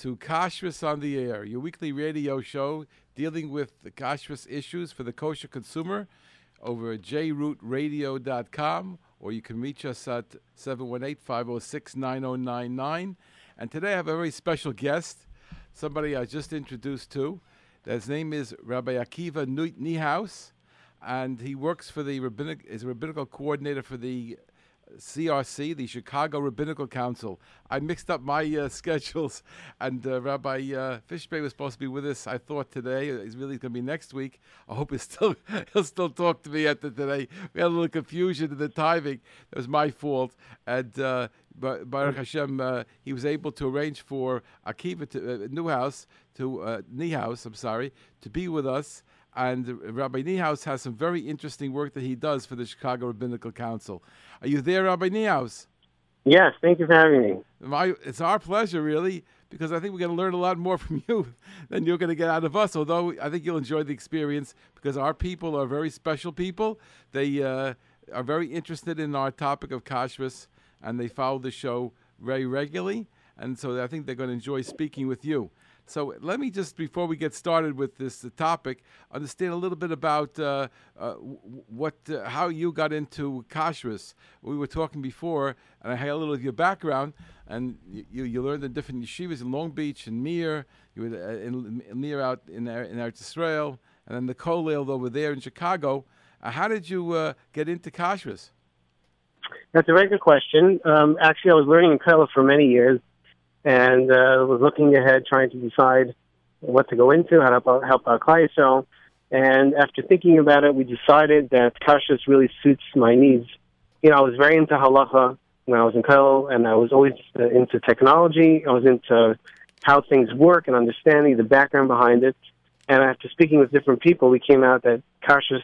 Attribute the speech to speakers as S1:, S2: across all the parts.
S1: to Kashrus on the Air, your weekly radio show dealing with the kashrus issues for the kosher consumer over at jrootradio.com, or you can reach us at 718 506 9099. And today I have a very special guest, somebody I just introduced to. His name is Rabbi Akiva Niehaus, and he works for the rabbinic, is a rabbinical coordinator for the CRC, the Chicago Rabbinical Council. I mixed up my uh, schedules, and uh, Rabbi uh, Fishbane was supposed to be with us. I thought today he's really going to be next week. I hope he's still he'll still talk to me after today. We had a little confusion in the timing. That was my fault, and. Uh, Baruch Hashem, uh, he was able to arrange for Akiva to, uh, Newhouse to uh, Niehaus, I'm sorry, to be with us and Rabbi Niehaus has some very interesting work that he does for the Chicago Rabbinical Council. Are you there, Rabbi Niehaus?
S2: Yes, thank you for having me.
S1: My, it's our pleasure, really, because I think we're going to learn a lot more from you than you're going to get out of us. Although I think you'll enjoy the experience because our people are very special people. They uh, are very interested in our topic of kashrus, and they follow the show very regularly. And so I think they're going to enjoy speaking with you. So let me just, before we get started with this uh, topic, understand a little bit about uh, uh, what, uh, how you got into kashrus. We were talking before, and I had a little of your background, and you, you learned in different yeshivas in Long Beach and Mir. You were uh, in, in Mir out in in Eretz Israel, and then the Kollel over there in Chicago. Uh, how did you get into kashrus?
S2: That's a very good question. Um, actually, I was learning in Kollel for many years and uh, was looking ahead, trying to decide what to go into, how to help our, help and after thinking about it, we decided that kashrus really suits my needs. You know, I was very into halacha when I was in Kollel, and I was always uh, into technology. I was into how things work and understanding the background behind it. And after speaking with different people, we came out that kashrus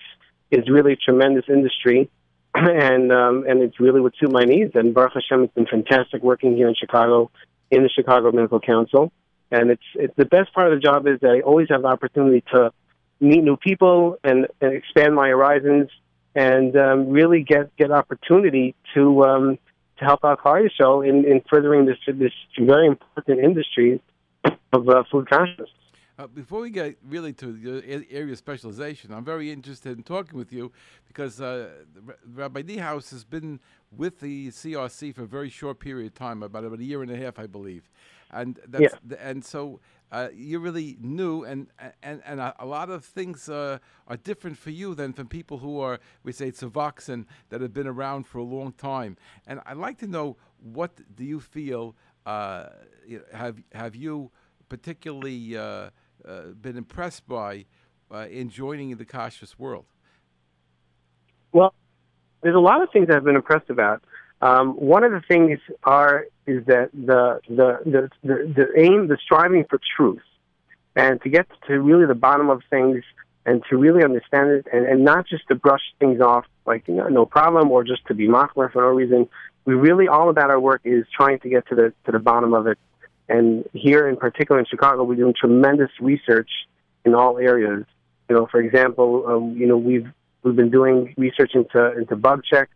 S2: is really a tremendous industry, and um, and it's really what suit my needs. And Baruch Hashem, it's been fantastic working here in Chicago in the Chicago Rabbinical Council. And it's, it's the best part of the job is that I always have the opportunity to meet new people and, and expand my horizons and um, really get get opportunity to um, to help out Show in, in furthering this this very important industry of uh, food consciousness.
S1: Uh, before we get really to your area of specialization, I'm very interested in talking with you because uh, Rabbi Niehaus has been with the CRC for a very short period of time, about about a year and a half, I believe, and that's yeah. and so uh, you're really new, and and and a, a lot of things uh, are different for you than from people who are we say tzavaxen that have been around for a long time. And I'd like to know what do you feel? Uh, have have you particularly uh, been impressed by uh, in joining the kashrus world?
S2: Well, there's a lot of things I've been impressed about. Um, one of the things are is that the, the the, the the aim, the striving for truth, and to get to really the bottom of things, and to really understand it, and, and not just to brush things off like you know, no problem, or just to be mockler for no reason. We really all about our work is trying to get to the to the bottom of it. And here, in particular in Chicago, we're doing tremendous research in all areas. You know, for example, um, you know we've We've been doing research into, into bug checks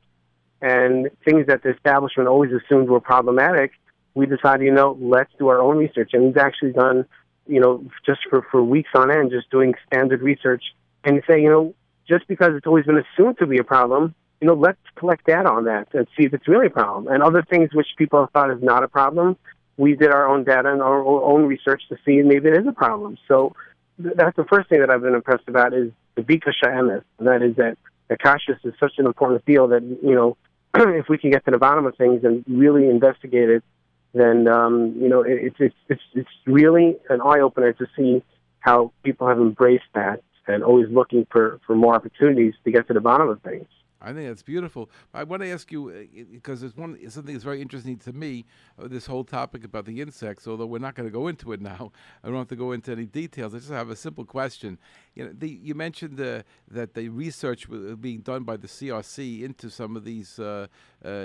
S2: and things that the establishment always assumed were problematic. We decided, you know, let's do our own research. And we've actually done, you know, just for, for weeks on end, just doing standard research and say, you know, just because it's always been assumed to be a problem, you know, let's collect data on that and see if it's really a problem. And other things which people have thought is not a problem, we did our own data and our own research to see maybe it is a problem. So that's the first thing that I've been impressed about is the Bika Sha'emes, and that is that the is such an important field that, you know, if we can get to the bottom of things and really investigate it, then, um, you know, it, it's, it's, it's really an eye opener to see how people have embraced that and always looking for, for more opportunities to get to the bottom of things.
S1: I think that's beautiful. I want to ask you because uh, it's one something that's very interesting to me. Uh, this whole topic about the insects, although we're not going to go into it now. I don't have to go into any details. I just have a simple question. You know, the, you mentioned uh, that the research being done by the CRC into some of these uh, uh,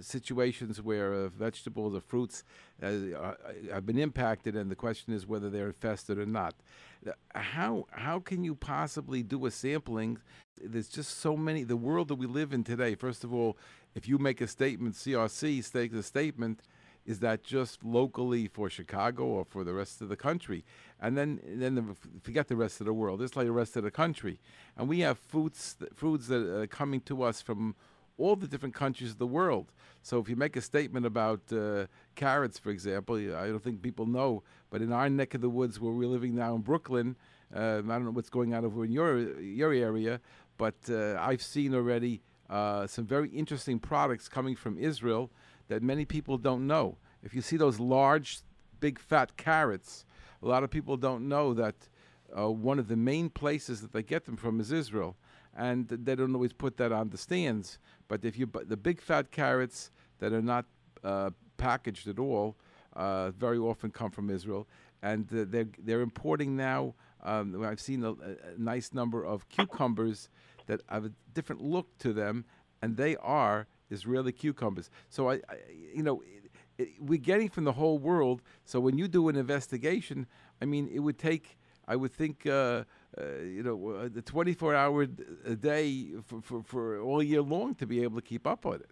S1: situations where uh, vegetables or fruits have been impacted, and the question is whether they're infested or not. How how can you possibly do a sampling there's just so many. The world that we live in today. First of all, if you make a statement, CRC takes a statement. is that just locally for Chicago or for the rest of the country? And then, then the, forget the rest of the world. It's like the rest of the country. And we have foods, foods that are coming to us from all the different countries of the world. So if you make a statement about uh, carrots, for example, I don't think people know, but in our neck of the woods where we're living now in Brooklyn, uh, I don't know what's going on over in your your area, but uh, I've seen already uh, some very interesting products coming from Israel that many people don't know. If you see those large, big, fat carrots, a lot of people don't know that uh, one of the main places that they get them from is Israel, and they don't always put that on the stands. But if you the big fat carrots that are not uh, packaged at all, uh, very often come from Israel, and uh, they're they're importing now. Um, I've seen a, a, nice number of cucumbers that have a different look to them, and they are Israeli cucumbers. So I, I you know, it, it, we're getting from the whole world. So when you do an investigation, I mean, it would take, I would think, uh, uh, you know, uh, the 24 hour a day for, for, for, all year long to be able to keep up with it.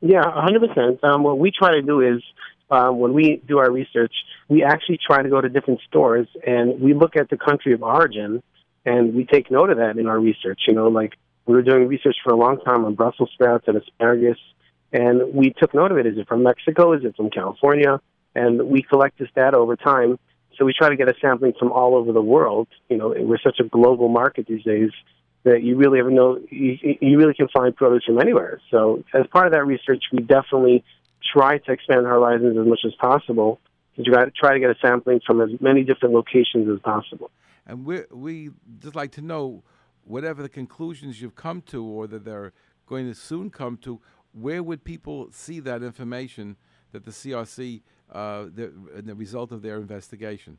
S2: Yeah, 100%. Um, what we try to do is um, when we do our research, we actually try to go to different stores and we look at the country of origin and we take note of that in our research. You know, like we were doing research for a long time on Brussels sprouts and asparagus, and we took note of it. Is it from Mexico? Is it from California? And we collect this data over time. So we try to get a sampling from all over the world. You know, we're such a global market these days that you really have no, you, you really can find produce from anywhere. So as part of that research, we definitely try to expand our horizons as much as possible to try to get a sampling from as many different locations as possible.
S1: And we we just like to know whatever the conclusions you've come to or that they're going to soon come to, where would people see that information that the CRC, Uh, the, the result of their investigation?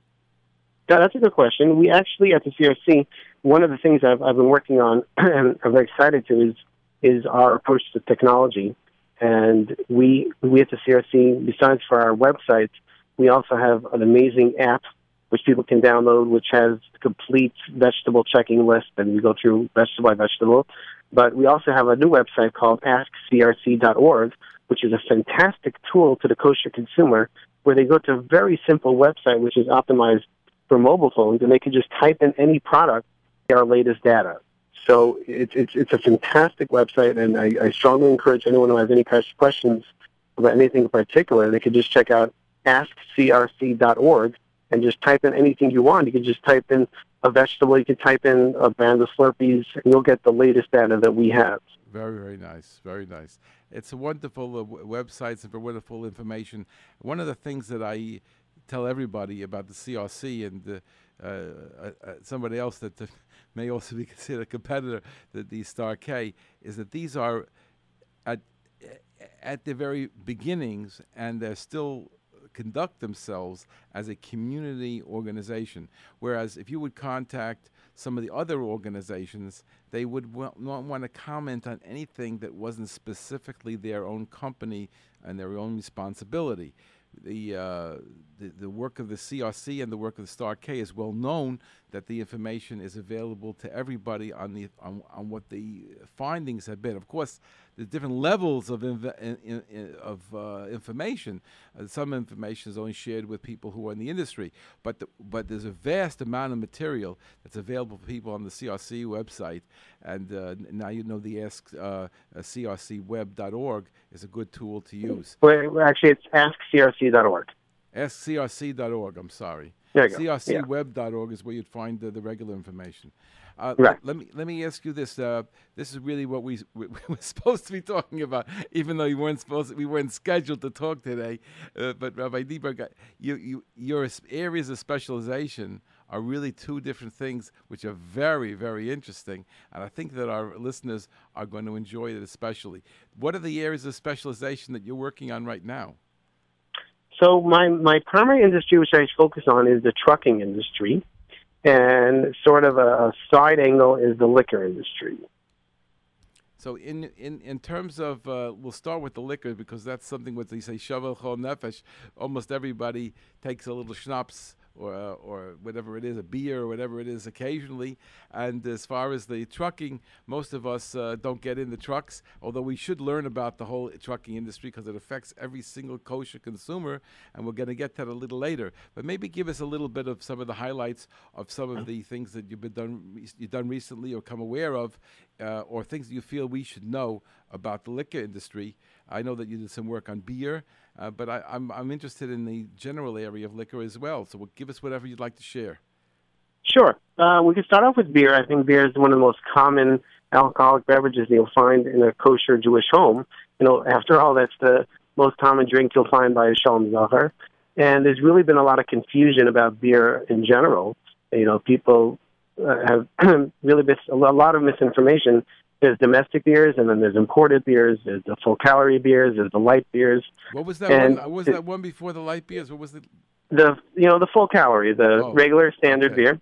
S2: Yeah, that's a good question. We actually at the CRC, one of the things I've, I've been working on and I'm very excited to is is our approach to technology. And we we at the CRC, besides for our website, we also have an amazing app which people can download, which has complete vegetable checking list, and we go through vegetable by vegetable. But we also have a new website called AskCRC.org, which is a fantastic tool to the kosher consumer, where they go to a very simple website which is optimized for mobile phones, and they can just type in any product, our latest data. So it's it's it's a fantastic website, and I, I strongly encourage anyone who has any questions about anything in particular, they could just check out AskCRC.org and just type in anything you want. You can just type in a vegetable, you can type in a brand of Slurpees, and you'll get the latest data that we have.
S1: Very, very nice. Very nice. It's a wonderful uh, websites and for wonderful information. One of the things that I tell everybody about the CRC and uh, uh, uh, somebody else that may also be considered a competitor, the, the Star K, is that these are at at the very beginnings, and they're still conduct themselves as a community organization. Whereas if you would contact some of the other organizations, they would not want to comment on anything that wasn't specifically their own company and their own responsibility. The, uh, the, the work of the CRC and the work of the Star K is well known that the information is available to everybody on the on, on what the findings have been. Of course, there's different levels of in, in, in, of uh, information. Uh, some information is only shared with people who are in the industry, but the, but there's a vast amount of material that's available for people on the CRC website. And uh, now you know the Ask uh, CRCWeb.org is a good tool to use.
S2: Well, actually, it's AskCRC.org.
S1: AskCRC.org. I'm sorry.
S2: CRCweb.org
S1: yeah. is where you'd find the, the regular information. Uh,
S2: right.
S1: Let me let me ask you this. Uh, this is really what we, we, we, were supposed to be talking about, even though you weren't supposed. To, we weren't scheduled to talk today. Uh, but Rabbi Dieberg, uh, you, you, your areas of specialization are really two different things, which are very very interesting, and I think that our listeners are going to enjoy it especially. What are the areas of specialization that you're working on right now?
S2: So my my primary industry, which I focus on, is the trucking industry and sort of a side angle is the liquor industry.
S1: So in in in terms of, uh, we'll start with the liquor because that's something what they say shavel chol nefesh. Almost everybody takes a little schnapps or uh, or whatever it is, a beer or whatever it is, occasionally. And as far as the trucking, most of us uh, don't get in the trucks. Although we should learn about the whole trucking industry because it affects every single kosher consumer, and we're going to get to that a little later. But maybe give us a little bit of some of the highlights of some of the things that you've been done you've done recently or come aware of, uh, or things that you feel we should know about the liquor industry. I know that you did some work on beer, uh, but I, am I'm, I'm interested in the general area of liquor as well. So give us whatever you'd like to share.
S2: Sure. Uh, we can start off with beer. I think beer is one of the most common alcoholic beverages you'll find in a kosher Jewish home. You know, after all, that's the most common drink you'll find by a Shalom Zachar. And there's really been a lot of confusion about beer in general. You know, people uh, have really mis- a lot of misinformation there's domestic beers, and then there's imported beers. There's the full calorie beers. There's the light beers.
S1: What was that? And one, what was that one before the light beers? What was the?
S2: The you know the full calorie, the oh, regular standard okay. beer.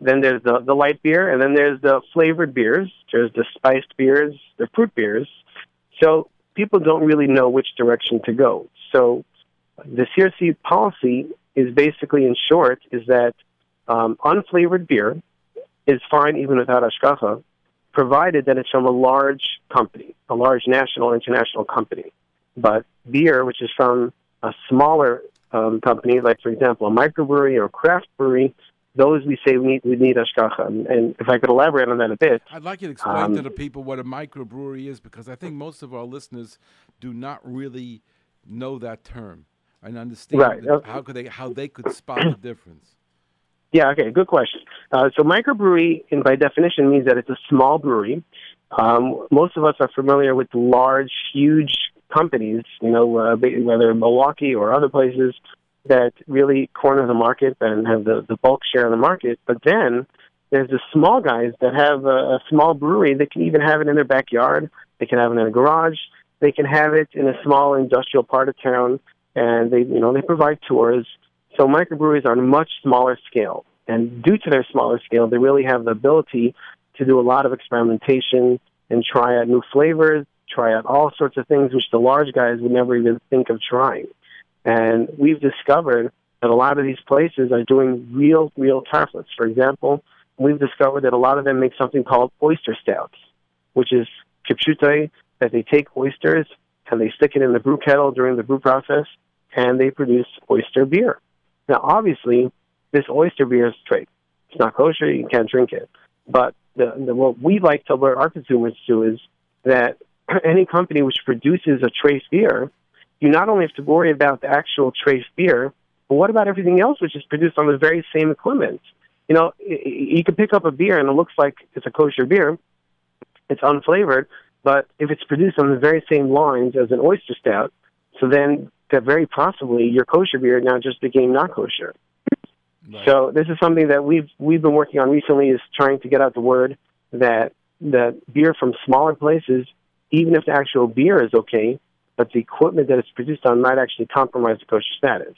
S2: Then there's the the light beer, and then there's the flavored beers. There's the spiced beers, the fruit beers. So people don't really know which direction to go. So the CRC policy is basically, in short, is that um, unflavored beer is fine even without hashgacha, provided that it's from a large company, a large national, international company. But beer, which is from a smaller um, company, like for example a microbrewery or a craft brewery, those we say we need we need hashgacha. And, and if I could elaborate on that a bit,
S1: I'd like you to explain um, to the people what a microbrewery is because I think most of our listeners do not really know that term and understand
S2: right.
S1: how could they how they could spot the difference.
S2: Yeah, okay, good question. Uh, so microbrewery, in, by definition, means that it's a small brewery. Um, most of us are familiar with large, huge companies, you know, uh, whether Milwaukee or other places that really corner the market and have the, the bulk share of the market. But then there's the small guys that have a, a small brewery that can even have it in their backyard. They can have it in a garage. They can have it in a small industrial part of town, and they, you know, they provide tours so microbreweries are on a much smaller scale. And due to their smaller scale, they really have the ability to do a lot of experimentation and try out new flavors, try out all sorts of things which the large guys would never even think of trying. And we've discovered that a lot of these places are doing real, real tartlets. For example, we've discovered that a lot of them make something called oyster stouts, which is kipshute, that they take oysters and they stick it in the brew kettle during the brew process, and they produce oyster beer. Now, obviously, this oyster beer is straight. It's not kosher. You can't drink it. But the, the, what we like to alert our consumers to is that any company which produces a trafe beer, you not only have to worry about the actual trafe beer, but what about everything else which is produced on the very same equipment? You know, you can pick up a beer and it looks like it's a kosher beer. It's unflavored, but if it's produced on the very same lines as an oyster stout, so then that very possibly your kosher beer now just became not kosher. Right. So this is something that we've we've been working on recently is trying to get out the word that that beer from smaller places, even if the actual beer is okay, but the equipment that it's produced on might actually compromise the kosher status.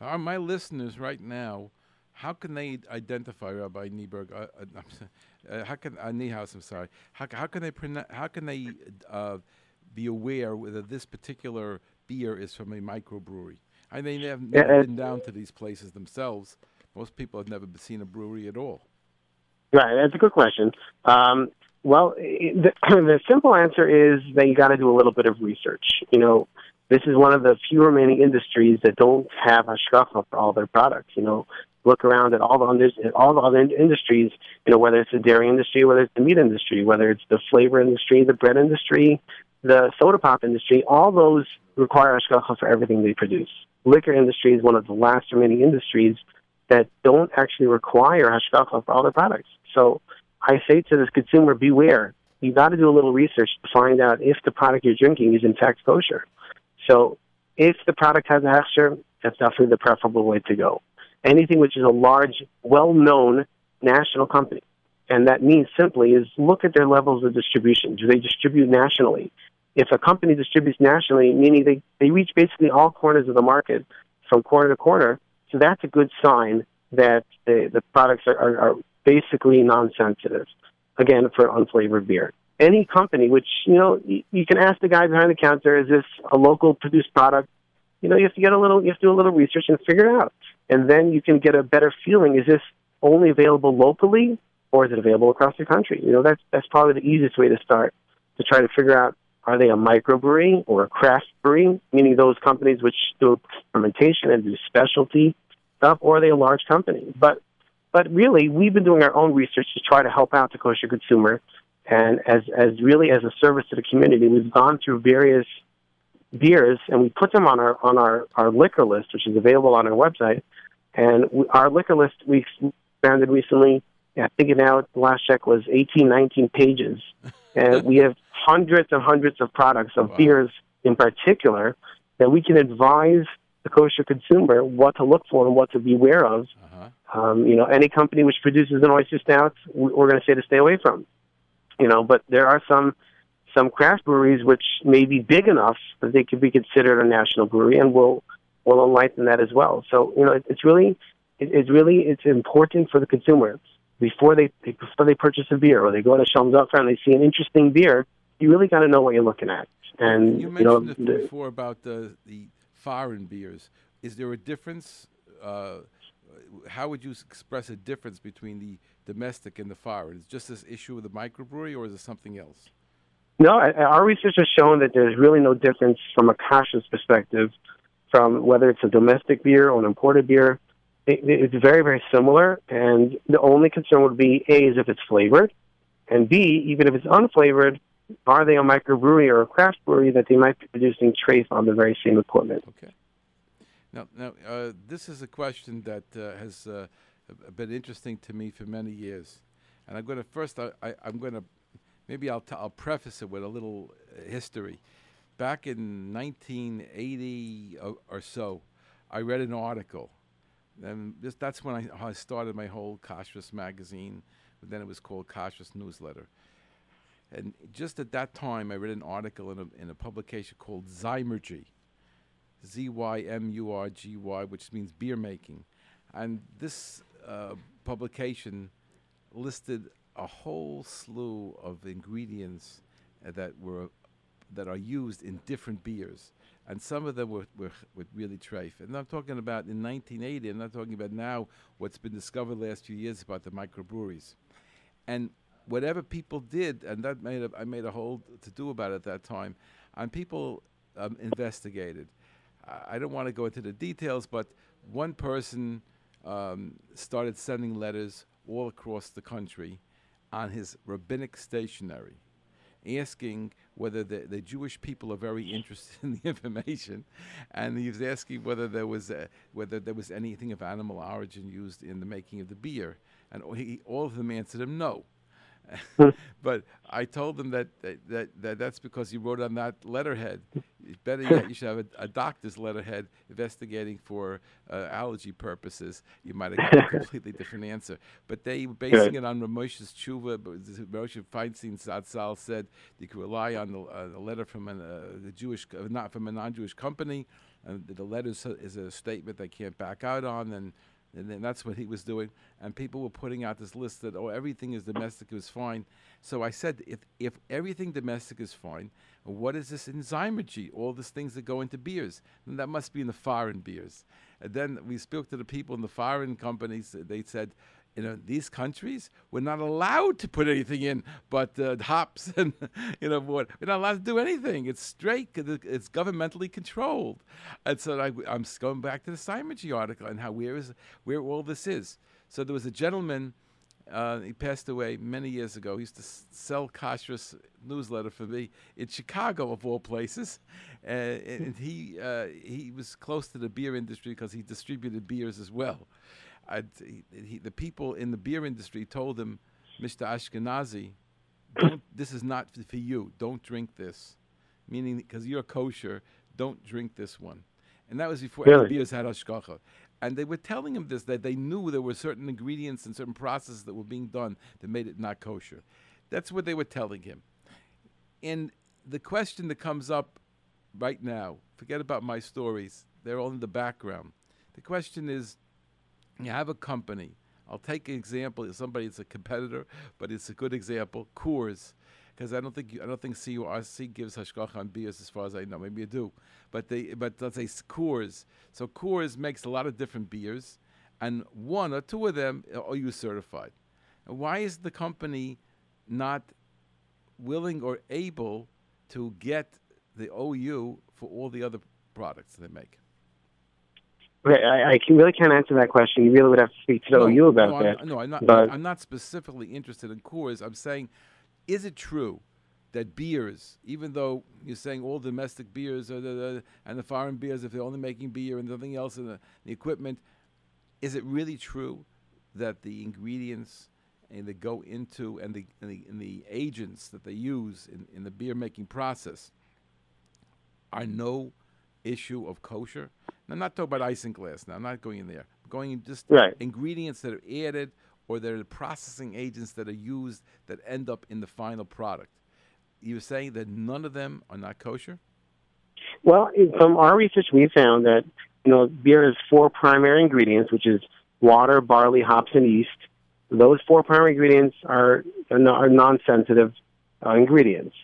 S1: Are my listeners right now? How can they identify Rabbi Nieberg? Uh, uh, uh how can uh, Niehaus? I'm sorry. How, how can they how can they uh, be aware whether this particular beer is from a microbrewery. I mean, they have never yeah, been down to these places themselves. Most people have never seen a brewery at all.
S2: Right, that's a good question. Um, well, the, the simple answer is that you got to do a little bit of research. You know, this is one of the few remaining industries that don't have a hashgacha for all their products. You know, look around at all the under, all the other industries. You know, whether it's the dairy industry, whether it's the meat industry, whether it's the flavor industry, the bread industry, the soda pop industry, all those require hashgacha for everything they produce. Liquor industry is one of the last remaining industries that don't actually require hashgacha for all their products. So I say to this consumer, beware. You've got to do a little research to find out if the product you're drinking is in fact kosher. So if the product has a that's definitely the preferable way to go. Anything which is a large, well-known national company, and that means simply is look at their levels of distribution. Do they distribute nationally? if a company distributes nationally, meaning they, they reach basically all corners of the market from corner to corner, so that's a good sign that the, the products are, are, are basically non-sensitive, again, for unflavored beer. Any company, which, you know, you, you can ask the guy behind the counter, is this a local produced product? You know, you have to get a little, you have to do a little research and figure it out. and then you can get a better feeling. Is this only available locally, or is it available across the country? You know, that's that's probably the easiest way to start to try to figure out are they a microbrewery or a craft brewery, meaning those companies which do fermentation and do specialty stuff, or are they a large company? But but really, we've been doing our own research to try to help out the kosher consumer, and as as really as a service to the community, we've gone through various beers and we put them on our on our our liquor list, which is available on our website. And we, our liquor list we expanded recently. I think now the last check was 18, 19 pages, and we have hundreds and hundreds of products of wow. beers in particular that we can advise the kosher consumer what to look for and what to beware of. Uh-huh. Um, you know, any company which produces an oyster stout, we're going to say to stay away from. You know, but there are some some craft breweries which may be big enough that they could be considered a national brewery, and we'll we'll enlighten that as well. So you know, it, it's really it, it's really it's important for the consumer before they before they purchase a beer or they go to Shalom and they see an interesting beer. You really got to know what you're looking at. And
S1: you
S2: mentioned
S1: you know, before about the the foreign beers. Is there a difference? Uh, how would you express a difference between the domestic and the foreign? Is just this issue of the microbrewery, or is it something else?
S2: No, our research has shown that there's really no difference from a kashrus perspective, from whether it's a domestic beer or an imported beer. It, it's very, very similar, and the only concern would be A, is if it's flavored, and B, even if it's unflavored, are they a microbrewery or a craft brewery that they might be producing trafe on the very same equipment?
S1: Okay. Now, now uh, this is a question that uh, has uh, been interesting to me for many years, and I'm going to first. I, am going to maybe I'll t- I'll preface it with a little uh, history. Back in 1980 or, or, so, I read an article, and this, that's when I, I started my whole Kashrus magazine. But then it was called Kashrus Newsletter and just at that time, I read an article in a, in a publication called Zymurgy, Z Y M U R G Y, which means beer making. And this uh, publication listed a whole slew of ingredients that were that are used in different beers, and some of them were, were, were really trafe. And I'm talking about in 1980. I'm not talking about now what's been discovered last few years about the microbreweries. And whatever people did, and that made a, I made a whole to do about it at that time, and people um, investigated. I, I don't want to go into the details, but one person um, started sending letters all across the country on his rabbinic stationery, asking whether the, the, Jewish people are very interested in the information, and he was asking whether there was a, whether there was anything of animal origin used in the making of the beer, and he, all of them answered him no. but I told them that, that, that, that's because you wrote on that letterhead. Better yet, you should have a, a doctor's letterhead investigating for uh, allergy purposes. You might have got a completely different answer. But they were basing it on Ramosha's tshuva. Ramosha Feinstein Zatzal said you could rely on the, uh, the letter from an, uh, a Jewish, uh, not from a non-Jewish company. And the letter is a statement they can't back out on, and and then that's what he was doing. And people were putting out this list that, oh, everything is domestic is fine. So I said, if, if everything domestic is fine, what is this in Zymurgy? All these things that go into beers. And that must be in the foreign beers. And then we spoke to the people in the foreign companies. They said, you know, these countries, we're not allowed to put anything in but uh, hops and, you know, what. We're not allowed to do anything. It's straight, it's governmentally controlled. And so I, am going back to the Zymurgy article and how where is where all this is. So there was a gentleman, uh, he passed away many years ago. He used to sell Kashrus newsletter for me in Chicago, of all places. Uh, and he, uh, he was close to the beer industry because he distributed beers as well he, the people in the beer industry told him, Mr. Ashkenazi, this is not for you. Don't drink this. Meaning, because you're kosher, don't drink this one. And that was before really? beers had hashgacha. And they were telling him this, that they knew there were certain ingredients and certain processes that were being done that made it not kosher. That's what they were telling him. And the question that comes up right now, forget about my stories, they're all in the background. The question is, you have a company. I'll take an example. Somebody that's a competitor, but it's a good example. Coors. because I don't think you, I don't think CRC gives hashgacha on beers as far as I know. Maybe you do, but they but let's say Coors. So Coors makes a lot of different beers, and one or two of them are you certified. Why is the company not willing or able to get the OU for all the other products they make?
S2: I, I can, really can't answer that question. You really would have to speak to
S1: no,
S2: OU about
S1: no,
S2: that.
S1: I'm, no, I'm not.
S2: but,
S1: I'm not specifically interested in Coors. I'm saying, is it true that beers, even though you're saying all domestic beers are the, the, and the foreign beers, if they're only making beer and nothing else in the, the equipment, is it really true that the ingredients and that go into and the, and the, and the agents that they use in, in the beer making process are no issue of kosher? I'm not talking about isinglass now. I'm not going in there. I'm going in just
S2: Right.
S1: ingredients that are added or they're the processing agents that are used that end up in the final product. You're saying that none of them are not kosher?
S2: Well, from our research, we found that you know beer has four primary ingredients, which is water, barley, hops, and yeast. Those four primary ingredients are are, are non-sensitive uh, ingredients.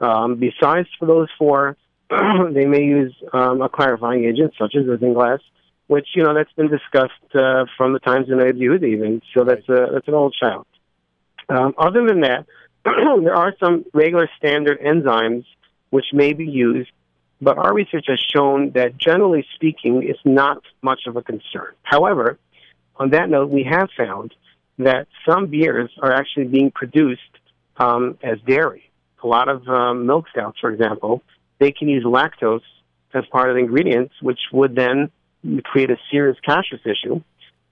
S2: Um, besides for those four, they may use um, a clarifying agent such as isinglass, which you know that's been discussed uh, from the times the Jews even. So that's a, that's an old child. Um, other than that, there are some regular standard enzymes which may be used but our research has shown that generally speaking, it's not much of a concern. However, on that note, we have found that some beers are actually being produced um, as dairy. A lot of um, milk stouts, for example, they can use lactose as part of the ingredients, which would then create a serious kashrus issue.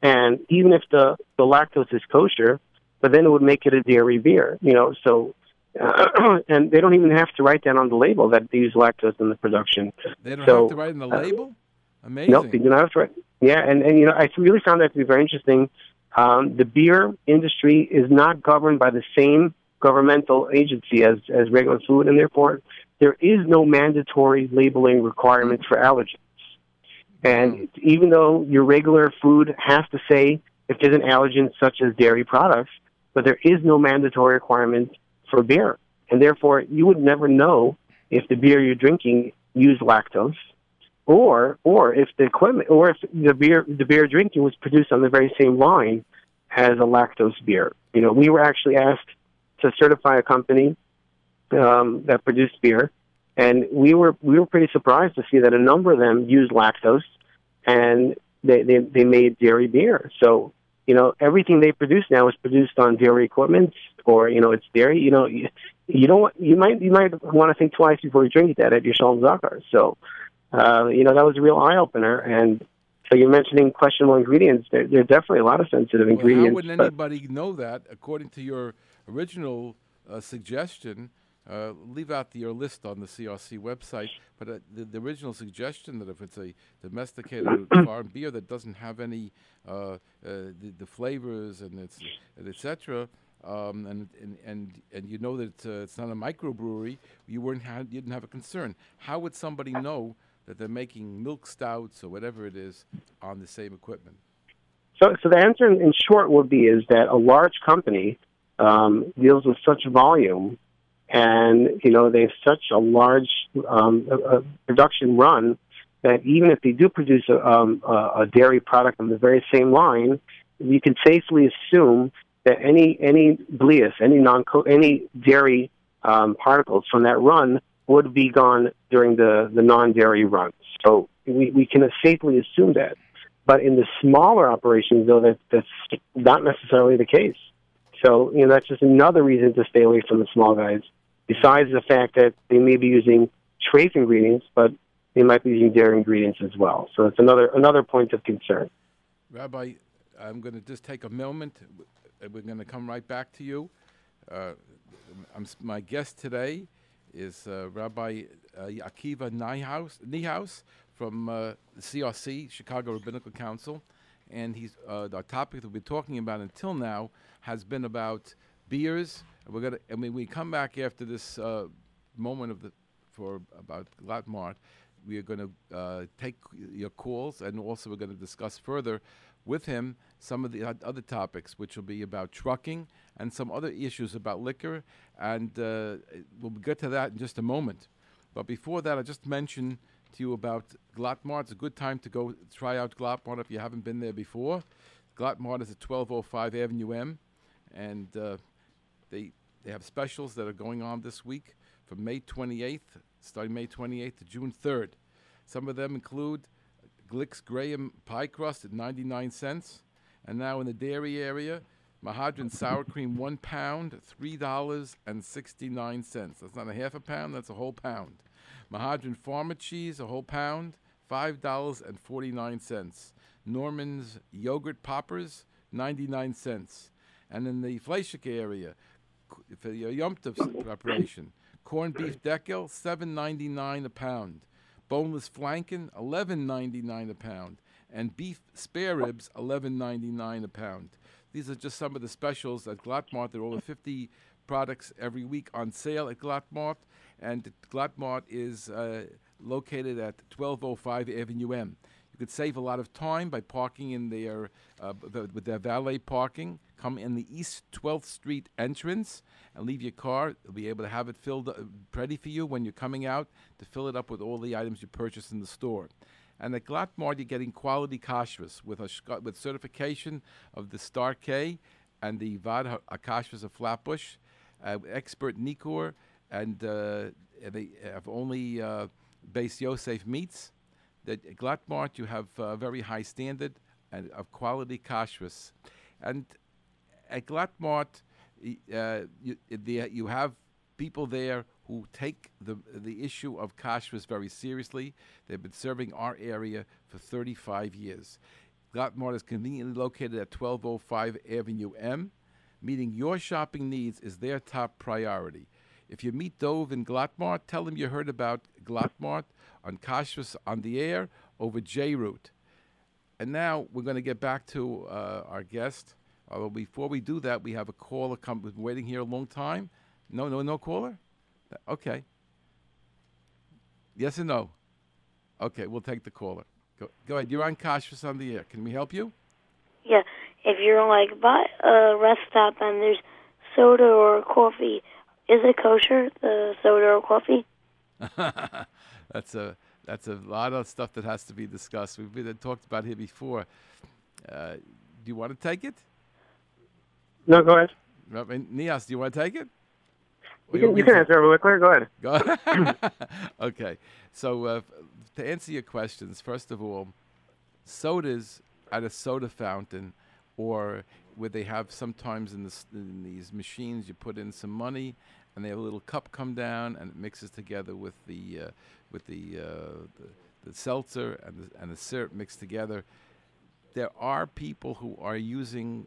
S2: And even if the, the lactose is kosher, but then it would make it a dairy beer, you know, so uh, and they don't even have to write that on the label that they use lactose in the production.
S1: They don't
S2: So,
S1: have to write in the
S2: uh,
S1: label? Amazing.
S2: Nope, they do not have to write. Yeah, and, and you know, I really found that to be very interesting. Um, the beer industry is not governed by the same governmental agency as, as regular food, and therefore there is no mandatory labeling requirements for allergens. And even though your regular food has to say if there's an allergen such as dairy products, but there is no mandatory requirement for beer. And therefore, you would never know if the beer you're drinking used lactose or or if the equipment or if the beer the beer drinking was produced on the very same line as a lactose beer. You know, we were actually asked to certify a company um, that produced beer, and we were we were pretty surprised to see that a number of them used lactose, and they they, they made dairy beer. So you know everything they produce now is produced on dairy equipment, or you know it's dairy. You know you, you don't you might you might want to think twice before you drink that at your Shalom Zakar. So uh, you know that was a real eye opener. And so you're mentioning questionable ingredients. There, there are definitely a lot of sensitive
S1: Well, how would anybody know that? According to your original uh, suggestion, uh, leave out the, your list on the CRC website. But uh, the, the original suggestion that if it's a domesticated foreign beer that doesn't have any uh, uh, the, the flavors and it's and etc. Um, and, and and and you know that uh, it's not a microbrewery, you weren't had, you didn't have a concern. How would somebody know that they're making milk stouts or whatever it is on the same equipment?
S2: So, so the answer in, in short would be is that a large company um, deals with such volume, and you know they have such a large um, a, a production run that even if they do produce a, um, a, dairy product on the very same line, you can safely assume that any any blias, any non any dairy um, particles from that run would be gone during the the non dairy run. So we, we can safely assume that. But in the smaller operations, though, that, that's not necessarily the case. So, you know, that's just another reason to stay away from the small guys. Besides the fact that they may be using trafe ingredients, but they might be using dairy ingredients as well. So it's another another point of concern.
S1: Rabbi, I'm going to just take a moment. We're going to come right back to you. Uh, my guest today is uh, Rabbi uh, Akiva Niehaus, from uh, CRC, Chicago Rabbinical Council. And he's, uh, the topic that we've been talking about until now has been about beers. We're gonna, and when we come back after this uh, moment of the, for about Glattmart. We are going to uh, take your calls and also we're going to discuss further with him some of the other topics, which will be about trucking and some other issues about liquor. And uh, we'll get to that in just a moment. But before that, I just mentioned to you about Glattmart. It's a good time to go try out Glattmart if you haven't been there before. Glattmart is at 1205 Avenue M, and uh, they they have specials that are going on this week from May 28th, starting May 28th to June 3rd. Some of them include Glick's Graham pie crust at 99 cents, and now in the dairy area, Mehadrin sour cream one pound, three dollars and sixty nine cents. That's not a half a pound; that's a whole pound. Mehadrin farmer cheese, a whole pound, five dollars and forty nine cents. Norman's yogurt poppers, ninety nine cents. And in the Fleischke area, for your Yom Tov preparation, corned beef dekel, seven ninety nine a pound. Boneless flanken, eleven ninety nine a pound and beef spare ribs, eleven ninety nine a pound. These are just some of the specials at Glattmart. There are over 50 products every week on sale at Glattmart, and Glattmart is uh, located at 1205 Avenue M. You could save a lot of time by parking in their uh, the, with their valet parking. Come in the East 12th Street entrance and leave your car. You'll be able to have it filled uh, ready for you when you're coming out to fill it up with all the items you purchase in the store. And at Glattmart, you're getting quality kashrus with a with certification of the Star K and the Vaad Hakashrus of Flatbush, uh, expert Nikor, and uh, they have only uh, Yosef meats. That at you have a very high standard and of quality kashrus. And at Glattmart, uh, you, you have people there who take the, the issue of kashrus very seriously. They've been serving our area for 35 years. Glattmart is conveniently located at 1205 Avenue M. Meeting your shopping needs is their top priority. If you meet Dove in Glattmart, tell him you heard about Glattmart on Kashrus on the air over JRoot. And now we're going to get back to uh, our guest. Although before we do that, we have a caller come. We've been waiting here a long time. No, no, no caller. Okay. Yes or no? Okay, we'll take the caller. Go, go ahead. You're on Kashrus on the air. Can we help you?
S3: Yeah. If you're like by a rest stop and there's soda or coffee, is it kosher, the soda or coffee?
S1: that's a that's a lot of stuff that has to be discussed. We've been talked about here before. Uh, do you want to take it?
S2: No, go ahead.
S1: Nias, do you want to take it?
S2: You can, you can answer, Wikler. Go ahead. Go
S1: ahead. okay. So, uh, to answer your questions, first of all, sodas at a soda fountain or where they have sometimes in, in these machines, you put in some money and they have a little cup come down and it mixes together with the, uh, with the, uh, the, the, seltzer and the, and the syrup mixed together. There are people who are using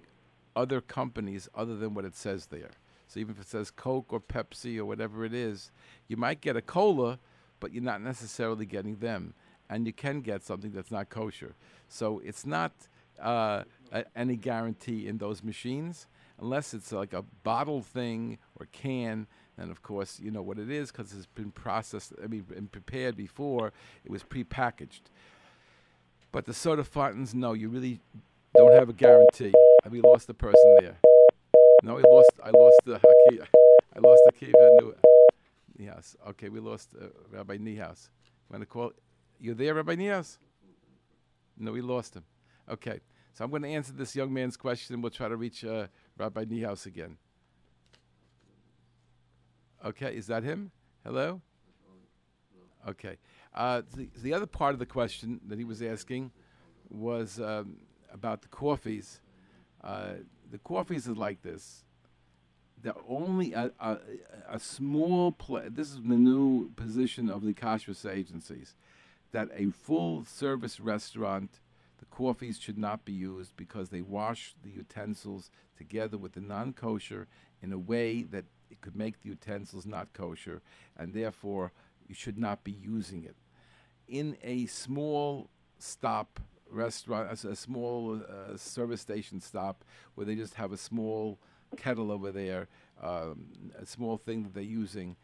S1: other companies other than what it says there. So even if it says Coke or Pepsi or whatever it is, you might get a cola, but you're not necessarily getting them. And you can get something that's not kosher. So it's not uh, a, any guarantee in those machines unless it's like a bottle thing or can. And of course, you know what it is because it's been processed, I mean, been prepared before, it was prepackaged. But the soda fountains, no, you really don't have a guarantee. Have we lost the person there. No, we lost. I lost the Hakiva. I lost the Hakiva Niehaus. Okay, we lost uh, Rabbi Niehaus. Want to call? You there, Rabbi Niehaus? No, we lost him. Okay, so I'm going to answer this young man's question. We'll try to reach uh, Rabbi Niehaus again. Okay, is that him? Hello. Okay. Uh, the, the other part of the question that he was asking was um, about the coffees. Uh, the coffees are like this. They're only a, a, a small play. This is the new position of the kashrus agencies, that a full service restaurant, the coffees should not be used because they wash the utensils together with the non kosher in a way that it could make the utensils not kosher, and therefore you should not be using it. In a small stop restaurant, a, a small uh, service station stop where they just have a small kettle over there, um, a small thing that they're using.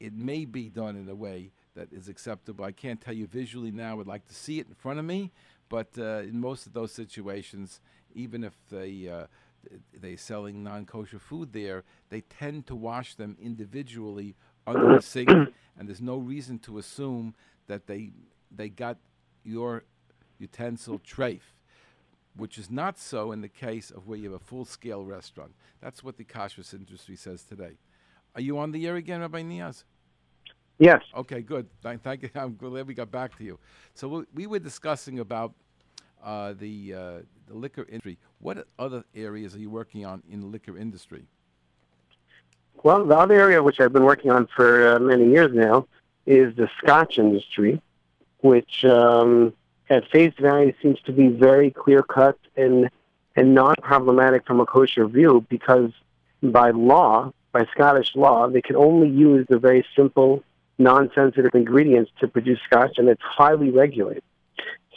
S1: It may be done in a way that is acceptable. I can't tell you visually now. I would like to see it in front of me, But uh, in most of those situations, even if they uh, they selling non-kosher food there, they tend to wash them individually under the sink, and there's no reason to assume that they they got your utensil trafe, which is not so in the case of where you have a full-scale restaurant. That's what the kashrus industry says today. Are you on the air again, Rabbi Niaz?
S2: Yes.
S1: Okay, good. Thank, thank you. I'm glad we got back to you. So we, we were discussing about uh, the uh, the liquor industry. What other areas are you working on in the liquor industry?
S2: Well, the other area which I've been working on for uh, many years now is the Scotch industry, which um, at face value seems to be very clear cut and and non problematic from a kosher view because by law, by Scottish law, they can only use the very simple, non sensitive ingredients to produce Scotch, and it's highly regulated.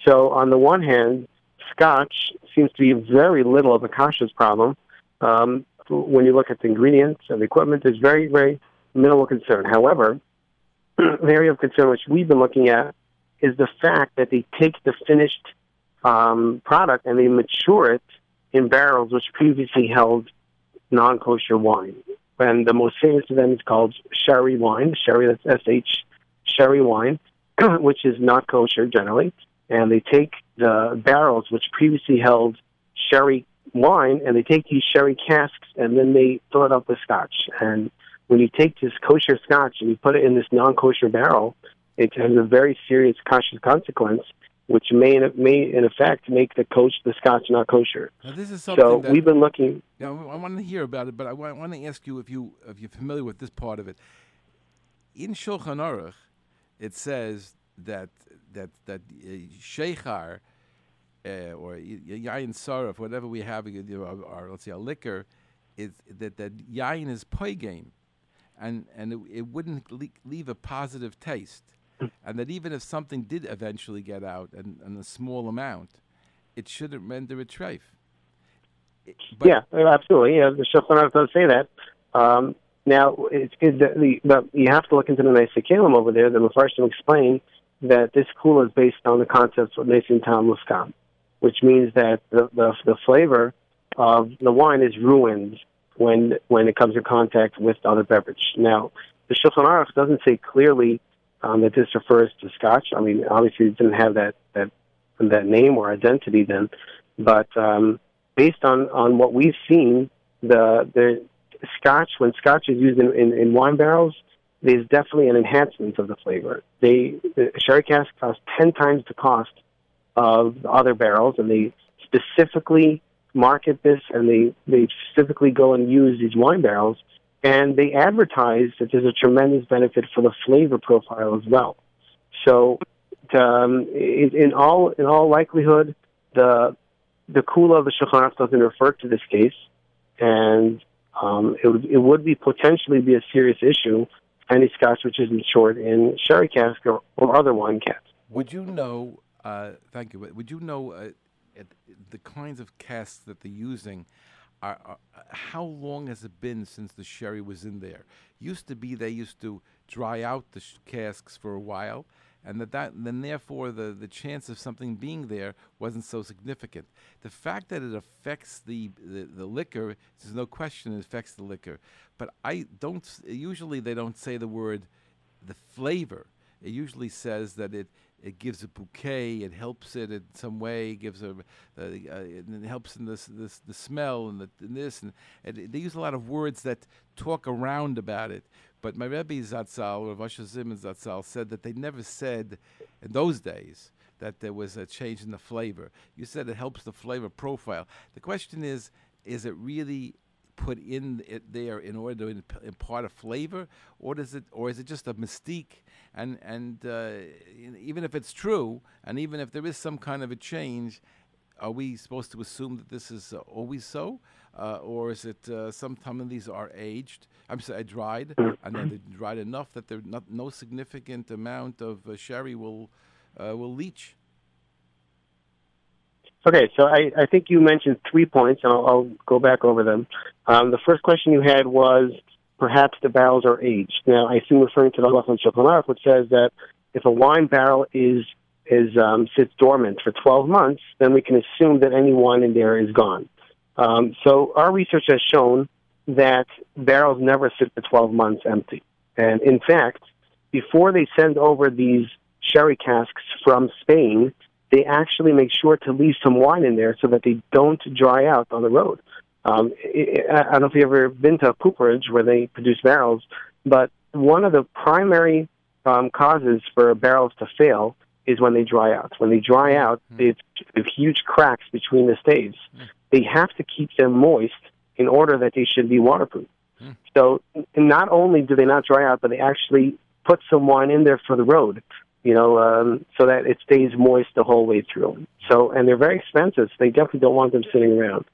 S2: So, on the one hand, Scotch seems to be very little of a kashrus problem. Um, when you look at the ingredients and the equipment, there's very, very minimal concern. However, the area of concern which we've been looking at is the fact that they take the finished um, product and they mature it in barrels which previously held non kosher wine. And the most famous of them is called sherry wine, sherry, that's S H, sherry wine, which is not kosher generally and they take the barrels which previously held sherry wine and they take these sherry casks and then they fill it up with scotch. And when you take this kosher scotch and you put it in this non kosher barrel, it has a very serious kosher consequence, which may may in effect make the coach the scotch not kosher.
S1: Now, this is something
S2: so
S1: that,
S2: we've been looking.
S1: I want to hear about it, but I want, to ask you if you if you're familiar with this part of it. In Shulchan Aruch, it says that that that uh, sheikhar uh, or yain saraf, whatever we have, you know, or, or, let's say a liquor, is that that yain is game, and and it, it wouldn't le- leave a positive taste, and that even if something did eventually get out and, and a small amount, it shouldn't render a treif.
S2: yeah, absolutely. Yeah, the Shulchan does say that. Um, now, it's, it, the, the, you have to look into the Nosei Keilim over there. The Mepharshim explain that this kula is based on the concept of Nesim Tam Muskam, which means that the, the, the flavor of the wine is ruined when when it comes in contact with other beverage. Now, the Shulchan Aruch doesn't say clearly um, that this refers to Scotch. I mean, obviously, it didn't have that that that name or identity then, but um, based on on what we've seen, the the Scotch when Scotch is used in, in, in wine barrels, there's definitely an enhancement of the flavor. They the sherry cask costs ten times the cost of the other barrels, and they specifically market this, and they they specifically go and use these wine barrels, and they advertise that there's a tremendous benefit for the flavor profile as well. So, um, in all in all likelihood, the the kula of the Shulchan doesn't refer to this case, and um, it would it would be potentially be a serious issue any scotch which is matured in sherry cask or, or other wine casks.
S1: Would you know? Uh, thank you. Would you know uh, the kinds of casks that they're using? Are, are, how long has it been since the sherry was in there? Used to be they used to dry out the sh- casks for a while, and that, that then therefore the, the chance of something being there wasn't so significant. The fact that it affects the, the, the liquor, there's no question it affects the liquor. But I don't usually they don't say the word the flavor. It usually says that it it gives a bouquet, it helps it in some way, gives a, uh, it helps in this, this the smell and, the, and this, and, and, they use a lot of words that talk around about it. But my Rebbe Zatzal, Rav Asher Zimon Zatzal, said that they never said in those days that there was a change in the flavor. You said it helps the flavor profile. The question is, is it really put in it there in order to impart a flavor, or does it, or is it just a mystique? And and uh, even if it's true, and even if there is some kind of a change, are we supposed to assume that this is uh, always so, uh, or is it uh, some of these are aged? I'm sorry, dried, and then dried enough that there not no significant amount of uh, sherry will uh, will leach.
S2: Okay, so I, I think you mentioned three points, and I'll, I'll go back over them. Um, the first question you had was perhaps the barrels are aged. Now, I assume referring to the Lachlan Shulchan which says that if a wine barrel is is um, sits dormant for 12 months, then we can assume that any wine in there is gone. Um, so our research has shown that barrels never sit for 12 months empty. And in fact, before they send over these sherry casks from Spain, they actually make sure to leave some wine in there so that they don't dry out on the road. Um, I don't know if you've ever been to a cooperage where they produce barrels, but one of the primary um, causes for barrels to fail is when they dry out. When they dry out, mm. it's huge cracks between the staves. Mm. They have to keep them moist in order that they should be waterproof. Mm. So not only do they not dry out, but they actually put some wine in there for the road, you know, um, so that it stays moist the whole way through. So, and they're very expensive. So they definitely don't want them sitting around.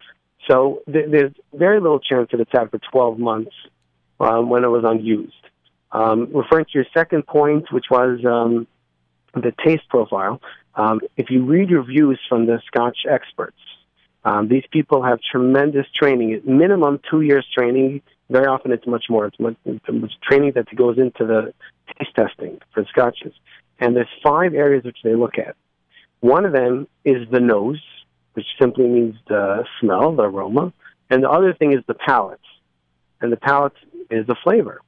S2: So th- there's very little chance that it's out for 12 months um, when it was unused. Um, referring to your second point, which was um, the taste profile, um, if you read reviews from the Scotch experts, um, these people have tremendous training, minimum two years training. Very often it's much more. It's much, it's much training that goes into the taste testing for scotches. And there's five areas which they look at. One of them is the nose, which simply means the smell, the aroma. And the other thing is the palate. And the palate is the flavor.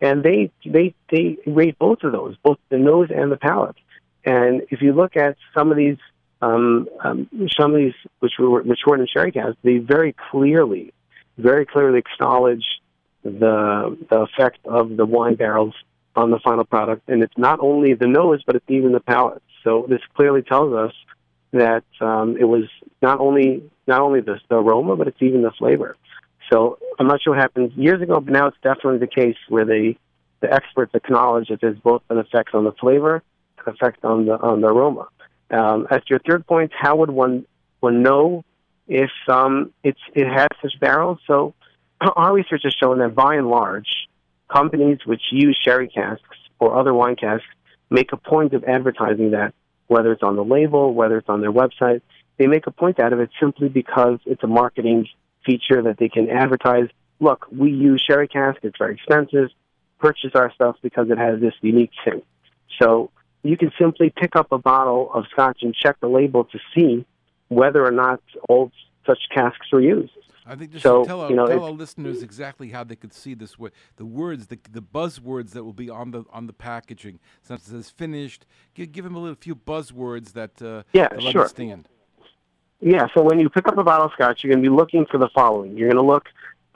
S2: And they, they, they rate both of those, both the nose and the palate. And if you look at some of these, um, um, some of these which were matured in sherry casks, they very clearly, very clearly acknowledge the the effect of the wine barrels on the final product. And it's not only the nose, but it's even the palate. So this clearly tells us that um, it was not only not only the, the aroma, but it's even the flavor. So I'm not sure what happened years ago, but now it's definitely the case where they the experts acknowledge that there's both an effect on the flavor and effect on the on the aroma. Um, as to your third point, how would one one know if um, it's it has such barrels? So our research has shown that by and large, companies which use sherry casks or other wine casks make a point of advertising that, whether it's on the label, whether it's on their website, they make a point out of it simply because it's a marketing feature that they can advertise. Look, we use sherry cask; it's very expensive. Purchase our stuff because it has this unique thing. So you can simply pick up a bottle of scotch and check the label to see whether or not old such casks were used.
S1: I think just
S2: so,
S1: tell, our,
S2: you know,
S1: tell our listeners exactly how they could see this. The words, the, the buzzwords that will be on the on the packaging. Since it says finished, give, give them a little few buzzwords that uh,
S2: yeah, sure.
S1: understand.
S2: Yeah, so when you pick up a bottle of scotch, you're going to be looking for the following. You're going to look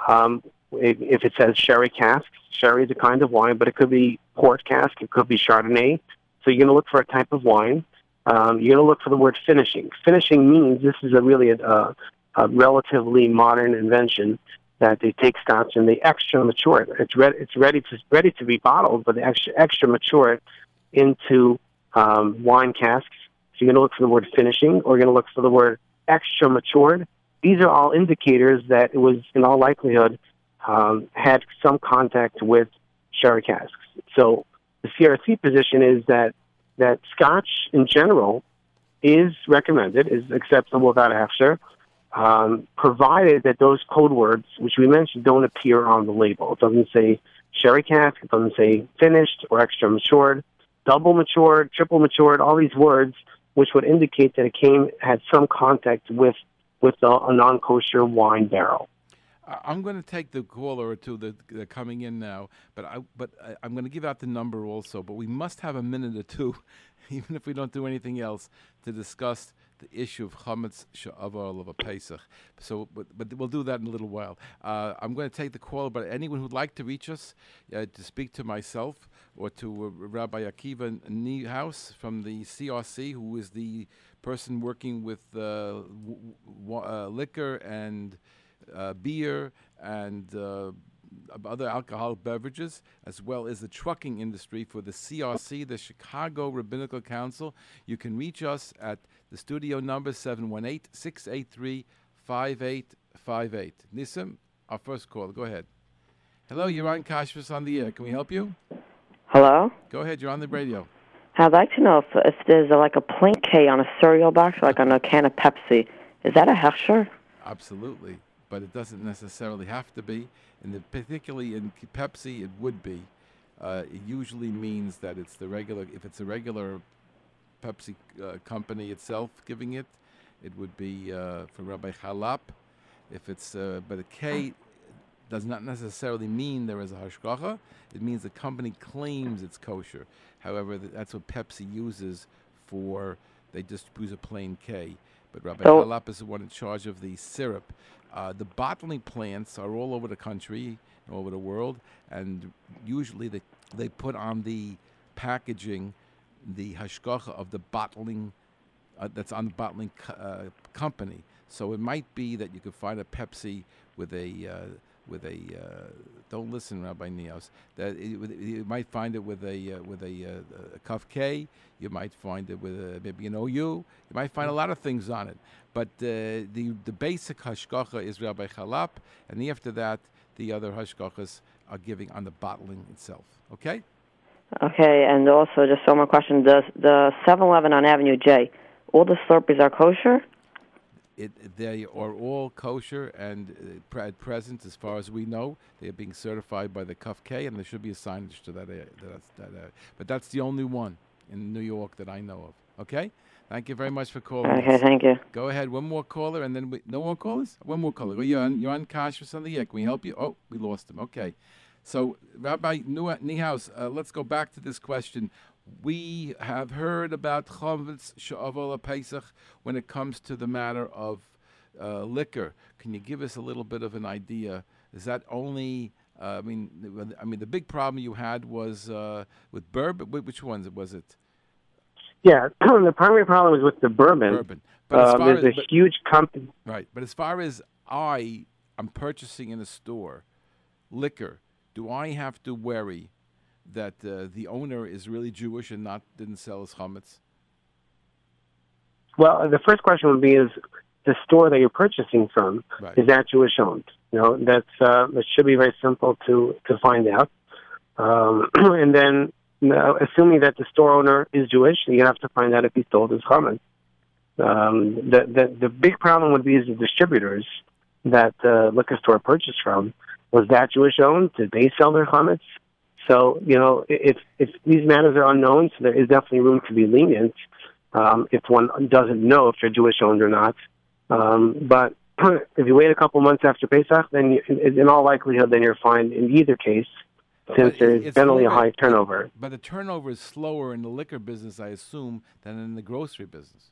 S2: um, if, if it says sherry cask. Sherry is a kind of wine, but it could be port cask. It could be Chardonnay. So you're going to look for a type of wine. Um, you're going to look for the word finishing. Finishing means this is a really a, a relatively modern invention that they take scotch and they extra mature it. It's ready. It's ready to ready to be bottled, but they extra extra mature it into um, wine casks. So you're going to look for the word finishing, or you're going to look for the word extra matured. These are all indicators that it was, in all likelihood, um, had some contact with sherry casks. So the CRC position is that that Scotch in general is recommended, is acceptable without a um, provided that those code words, which we mentioned, don't appear on the label. It doesn't say sherry cask, it doesn't say finished or extra matured, double matured, triple matured, all these words which would indicate that it came had some contact with with a, a non kosher wine barrel.
S1: I'm going to take the caller or two that are coming in now, but I but I, I'm going to give out the number also. But we must have a minute or two, even if we don't do anything else, to discuss the issue of chametz sha'avar of a Pesach. So, but, but we'll do that in a little while. Uh, I'm going to take the call, but anyone who'd like to reach us uh, to speak to myself or to uh, Rabbi Akiva Newhouse from the CRC, who is the person working with uh, w- w- uh, liquor and beer and uh, other alcoholic beverages, as well as the trucking industry for the CRC, the Chicago Rabbinical Council. You can reach us at the studio number 718 683 5858. Nissim, our first call. Go ahead. Hello, you're on Kashrus on the air. Can we help you?
S4: Hello?
S1: Go ahead, you're on the radio.
S4: I'd like to know if, if there's a, like a plain K on a cereal box, like on a can of Pepsi. Is that a Hechsher?
S1: Absolutely but it doesn't necessarily have to be. And particularly in Pepsi, it would be. Uh, it usually means that it's the regular. If it's a regular Pepsi uh, company itself giving it. It would be uh, for Rabbi Chalap. If it's uh, but a K does not necessarily mean there is a hashgacha. It means the company claims it's kosher. However, th- that's what Pepsi uses for. They just use a plain K. But Rabbi
S4: So-
S1: Chalap is the one in charge of the syrup. Uh, the bottling plants are all over the country, all over the world, and usually they they put on the packaging the hashgacha of the bottling uh, that's on the bottling co- uh, company. So it might be that you could find a Pepsi with a uh, with a uh, don't listen, Rabbi Newhouse. That it, with- you might find it with a uh, with a, uh, a Kof-K. You might find it with a, maybe an OU. You might find a lot of things on it. But uh, the the basic hashgacha is Rabbi Chalap, and after that, the other hashgachas are giving on the bottling itself. Okay.
S4: Okay, and also just one more question: the the 7-Eleven on Avenue J, all the Slurpees are kosher?
S1: It, they are all kosher and uh, at present, as far as we know, they are being certified by the Kof-K, and there should be a signage to that. area- That's, that area. But that's the only one in New York that I know of. Okay. Thank you very much for calling.
S4: Okay,
S1: us.
S4: thank you.
S1: Go ahead, one more caller, and then we, no more callers. One more caller. You're on, you're on on the air. Can we help you? Oh, we lost him. Okay. So, Rabbi Newhouse, uh, let's go back to this question. We have heard about chametz she'avol Pesach when it comes to the matter of uh, liquor. Can you give us a little bit of an idea? Is that only? Uh, I mean, the- I mean, the big problem you had was uh, with bourbon. Wh- Which ones was it?
S2: Yeah, the primary problem is with the bourbon.
S1: Bourbon. But
S2: Uh, there's
S1: as,
S2: a
S1: but-
S2: huge company.
S1: Right. But as far as I am purchasing in a store liquor, do I have to worry that uh, the owner is really Jewish and not didn't sell his chametz?
S2: Well, the first question would be: Is the store that you're purchasing from
S1: Right.
S2: is that Jewish owned? You know, that's uh, that should be very simple to to find out. Um, and then, you know, assuming that the store owner is Jewish, you have to find out if he sold his chametz. Um, the, the the big problem would be is the distributors that the liquor store purchased from. Was that Jewish owned? Did they sell their chametz? So you know, if if these matters are unknown, so there is definitely room to be lenient um, if one doesn't know if they're Jewish owned or not. Um, but if you wait a couple months after Pesach, then you, in all likelihood, then you're fine in either case,
S1: But
S2: since there's generally a high turnover.
S1: But the turnover is slower in the liquor business, I assume, than in the grocery business.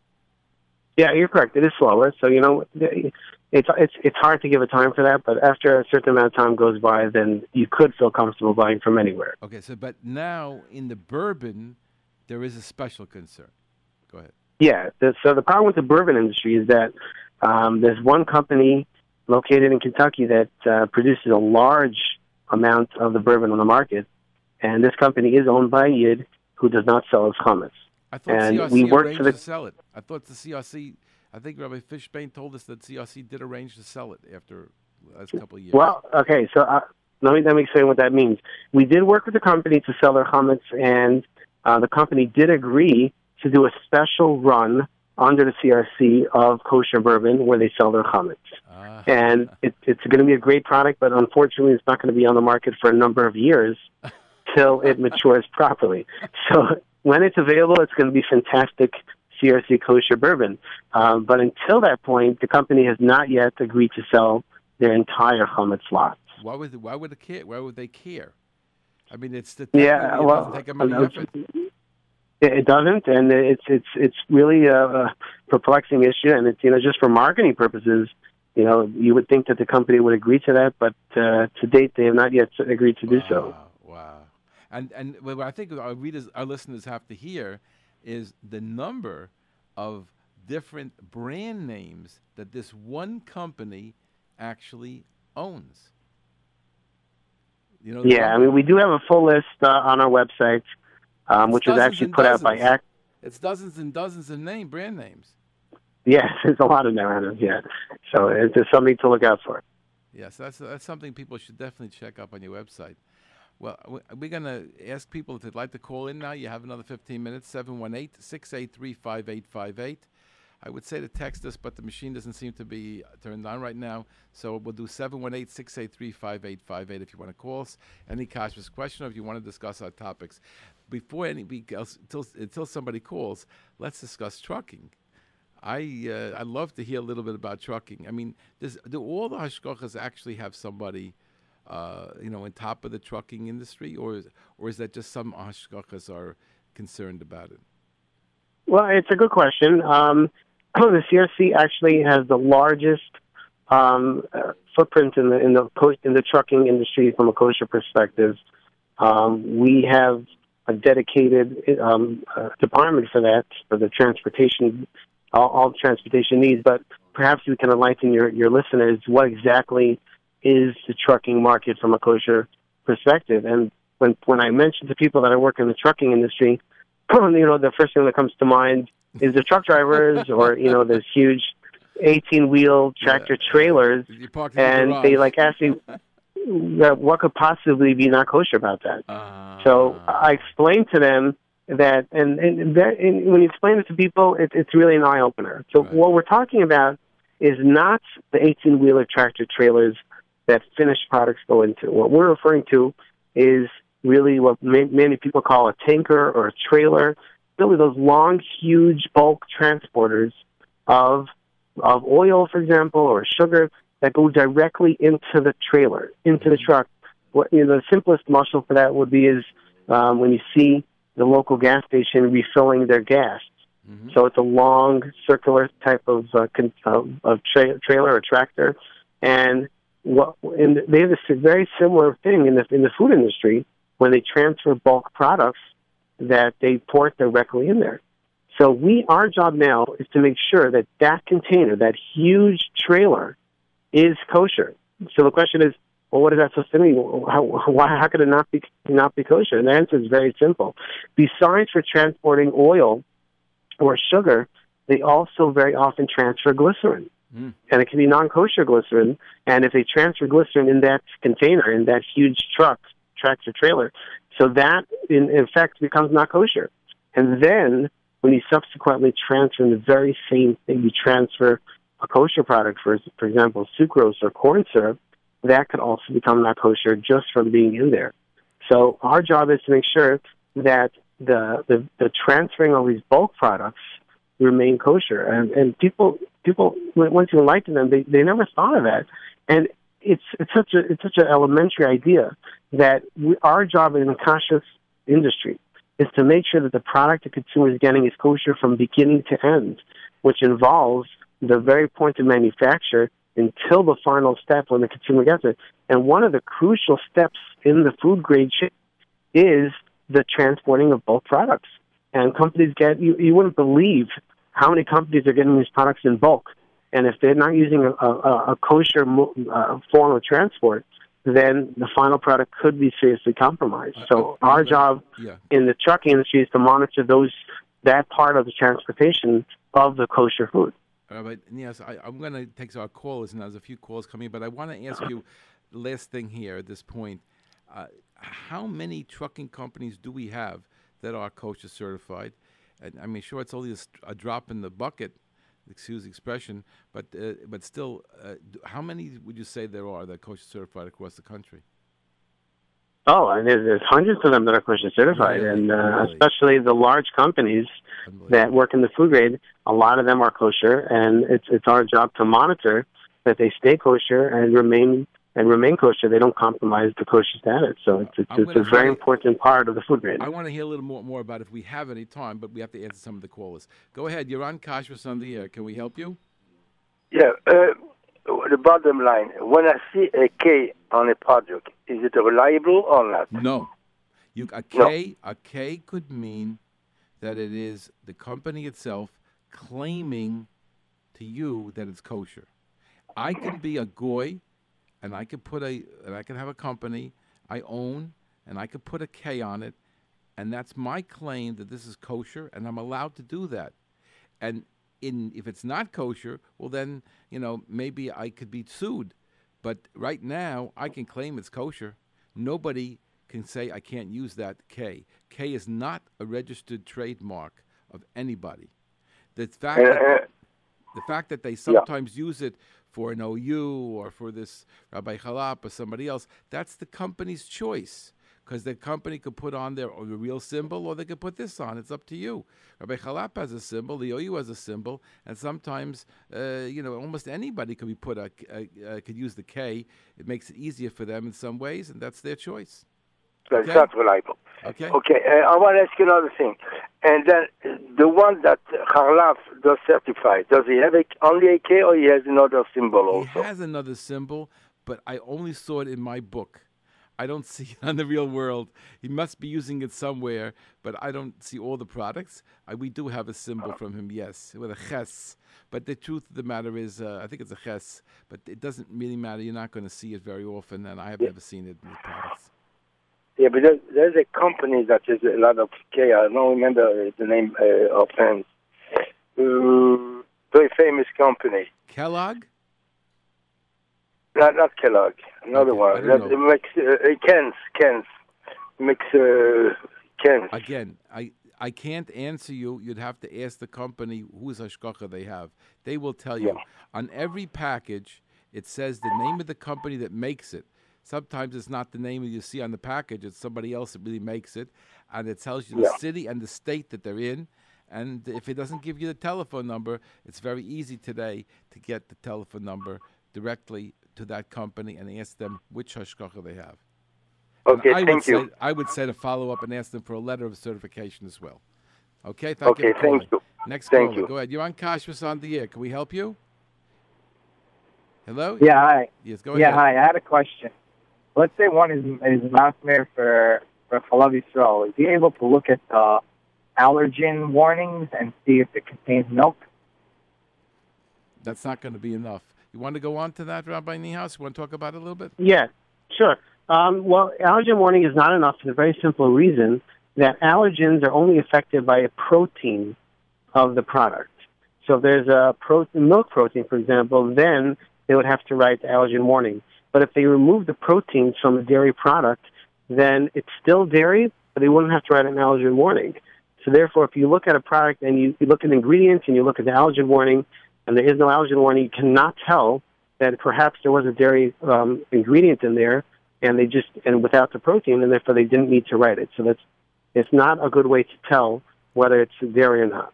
S2: Yeah, you're correct. It is slower, so you know it's it's it's hard to give a time for that. But after a certain amount of time goes by, then you could feel comfortable buying from anywhere.
S1: Okay, so but now in the bourbon, there is a special concern. Go ahead.
S2: Yeah. The, so the problem with the bourbon industry is that um, there's one company located in Kentucky that uh, produces a large amount of the bourbon on the market, and this company is owned by a Yid who does not sell his chametz.
S1: I thought
S2: And
S1: CRC
S2: we worked
S1: arranged
S2: the-
S1: to sell it. I thought the CRC. I think Rabbi Fishbane told us that CRC did arrange to sell it after the last couple of years.
S2: Well, okay, so uh, let me let me explain what that means. We did work with the company to sell their chametz, and uh, the company did agree to do a special run under the CRC of kosher bourbon where they sell their chametz.
S1: Ah,
S2: and it, it's going to be a great product, but unfortunately, it's not going to be on the market for a number of years till it matures properly. So when it's available, it's going to be fantastic CRC kosher bourbon. Um, but until that point, the company has not yet agreed to sell their entire chametz lot.
S1: why would why would they care? Why would they care? I mean, it's the
S2: Yeah,
S1: it
S2: well,
S1: doesn't take them any effort.
S2: It doesn't, and it's it's it's really a, a perplexing issue, and it's you know just for marketing purposes. You know, you would think that the company would agree to that, but uh, to date, they have not yet agreed to do so.
S1: Wow, wow. And and what I think our readers, our listeners have to hear is the number of different brand names that this one company actually owns. You know,
S2: Yeah, I mean, we do have a full list uh, on our website, um, which was
S1: dozens
S2: actually put out by
S1: dozens.
S2: Act.
S1: it's dozens and dozens of name brand names.
S2: Yes, there's a lot of narratives. Yeah, so it's just something to look out for.
S1: Yes, that's that's something people should definitely check up on your website. Well, we're going to ask people if they'd like to call in now. You have another 15 minutes, 718 683 5858. I would say to text us, but the machine doesn't seem to be turned on right now. So we'll do 718 683 5858 if you want to call us. Any Kashrus question or if you want to discuss our topics. Before anybody else, until, until somebody calls, let's discuss trucking. I uh, I love to hear a little bit about trucking. I mean, does do all the hashgachas actually have somebody, uh, you know, on top of the trucking industry, or is, or is that just some hashgachas are concerned about it?
S2: Well, it's a good question. Um, the CRC actually has the largest um, uh, footprint in the in the in the trucking industry from a kosher perspective. Um, we have a dedicated um, uh, department for that for the transportation all, all transportation needs. But perhaps you can enlighten your, your listeners what exactly is the trucking market from a kosher perspective. And when when I mention to people that I work in the trucking industry, you know, the first thing that comes to mind is the truck drivers or you know, those huge eighteen wheel tractor yeah. trailers, and
S1: the
S2: they like ask me. What could possibly be not kosher about that? Uh, so I explained to them that and and, that, and when you explain it to people, it, it's really an eye opener. So right. what we're talking about is not the 18 wheeler tractor trailers that finished products go into. What we're referring to is really what many people call a tanker or a trailer. Really, those long, huge bulk transporters of of oil, for example, or sugar that go directly into the trailer, into the mm-hmm. truck. What you know, the simplest muscle for that would be is um, when you see the local gas station refilling their gas. Mm-hmm. So it's a long circular type of uh, con- uh, of tra- trailer or tractor, and what and they have a very similar thing in the in the food industry when they transfer bulk products that they port directly in there. So we our job now is to make sure that that container, that huge trailer, is kosher. So the question is, well, what is that supposed to mean? How, why, how could it not be not be kosher? And the answer is very simple. Besides for transporting oil or sugar, they also very often transfer glycerin, mm. and it can be non-kosher glycerin. And if they transfer glycerin in that container, in that huge truck, tractor trailer, so that in, effect becomes not kosher. And then when you subsequently transfer the very same thing, you transfer a kosher product, for for example, sucrose or corn syrup that could also become not kosher just from being in there. So our job is to make sure that the the, the transferring of these bulk products remain kosher. And and people people once you enlighten them, they they never thought of that. And it's it's such a it's such an elementary idea that we, our job in the kashrus industry is to make sure that the product the consumer is getting is kosher from beginning to end, which involves the very point of manufacture until the final step when the consumer gets it. And one of the crucial steps in the food grade chain is the transporting of both products. And companies get, you, you wouldn't believe how many companies are getting these products in bulk. And if they're not using a, a, a kosher uh, form of transport, then the final product could be seriously compromised. So uh, our job yeah. in the trucking industry is to monitor those that part of the transportation of the kosher food.
S1: Uh, but yes, I, am going to take our callers, and there's a few calls coming. But I want to ask you, last thing here at this point, uh, how many trucking companies do we have that are kosher certified? I mean, sure, it's only a, a drop in the bucket, excuse the expression, but uh, but still, uh, how many would you say there are that are kosher certified across the country?
S2: Oh, and there's, there's hundreds of them that are kosher certified, really? and uh, really? especially the large companies that work in the food grade. A lot of them are kosher, and it's it's our job to monitor that they stay kosher and remain and remain kosher. They don't compromise the kosher status. So it's it's, it's a very important part of the food grade.
S1: I want to hear a little more more about if we have any time, but we have to answer some of the callers. Go ahead, you're on Kashrus on the air. Can we help you?
S5: Yeah. Uh, the bottom line, when I see a K on a project, is it reliable or not?
S1: No. You, a K, no. a K could mean that it is the company itself claiming to you that it's kosher. I can be a goy, and I could put a, and I can have a company I own, and I could put a K on it, and that's my claim that this is kosher, and I'm allowed to do that. And in if it's not kosher, well then you know maybe I could be sued. But right now I can claim it's kosher. Nobody can say I can't use that K. K is not a registered trademark of anybody. The fact,
S5: uh,
S1: that, The fact that they sometimes use it for an OU or for this Rabbi Chalap or somebody else, that's the company's choice. Because the company could put on their the real symbol, or they could put this on. It's up to you. Rabbi Chalap has a symbol, the OU has a symbol, and sometimes, uh, you know, almost anybody could be put a, a, a, could use the K. It makes it easier for them in some ways, and that's their choice.
S5: Okay. not reliable.
S1: Okay.
S5: Okay. Uh, I want to ask you another thing. And then the one that Harlaf does certify, does he have a, only a K or he has another symbol also?
S1: He has another symbol, but I only saw it in my book. I don't see it on the real world. He must be using it somewhere, but I don't see all the products. I, we do have a symbol from him, yes, with a ches. But the truth of the matter is, uh, I think it's a ches, but it doesn't really matter. You're not going to see it very often, and I have yeah. never seen it in the products.
S5: Yeah, but there's, there's a company that is a lot of K. I don't remember the name uh, offhand. Uh, very famous company.
S1: Kellogg.
S5: Not not Kellogg. Another
S1: okay,
S5: one. That makes uh, Ken's Ken's makes uh, Ken's.
S1: Again, I I can't answer you. You'd have to ask the company whose hashgacha they have. They will tell you.
S5: Yeah.
S1: On every package, it says the name of the company that makes it. Sometimes it's not the name that you see on the package; it's somebody else that really makes it, and it tells you the
S5: Yeah.
S1: city and the state that they're in. And if it doesn't give you the telephone number, it's very easy today to get the telephone number directly to that company and ask them which hashgacha they have. And
S5: Okay,
S1: I
S5: thank
S1: would
S5: you.
S1: Say, I would say to follow up and ask them for a letter of certification as well. Okay, thank you.
S5: Okay, thank
S1: calling.
S5: you.
S1: Next
S5: Thank
S1: caller,
S5: you.
S1: go ahead. You're on Kashrus on the air. Can we help you? Hello?
S6: Yeah, hi.
S1: Yes, go
S6: yeah,
S1: ahead.
S6: hi. I had a question. Let's say one is is machmir for for Chalav Yisrael. Is he able to look at the allergen warnings and see if it contains milk?
S1: That's not going to be enough. You want to go on to that, Rabbi Newhouse? You want to talk about it a little bit?
S2: Yeah, sure. Um, well, allergen warning is not enough for the very simple reason that allergens are only affected by a protein of the product. So if there's a protein, milk protein, for example, then they would have to write the allergen warning. But if they remove the proteins from a dairy product, then it's still dairy, but they wouldn't have to write an allergen warning. So therefore, if you look at a product and you, you look at the ingredients and you look at the allergen warning, and there is no allergen warning, you cannot tell that perhaps there was a dairy um, ingredient in there, and they just and without the protein, and therefore they didn't need to write it. So that's it's not a good way to tell whether it's dairy or not.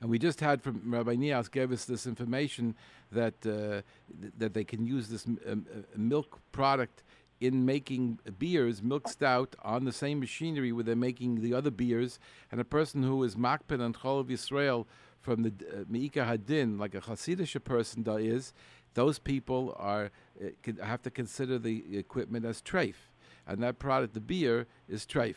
S1: And we just had from Rabbi Newhouse gave us this information that uh, th- that they can use this um, uh, milk product in making beers, milk stout, on the same machinery where they're making the other beers. And a person who is makpid and chalav Yisrael from the uh, Meika Hadin, like a Hasidic person da is, those people are uh, have to consider the equipment as treif, and that product, the beer, is treif.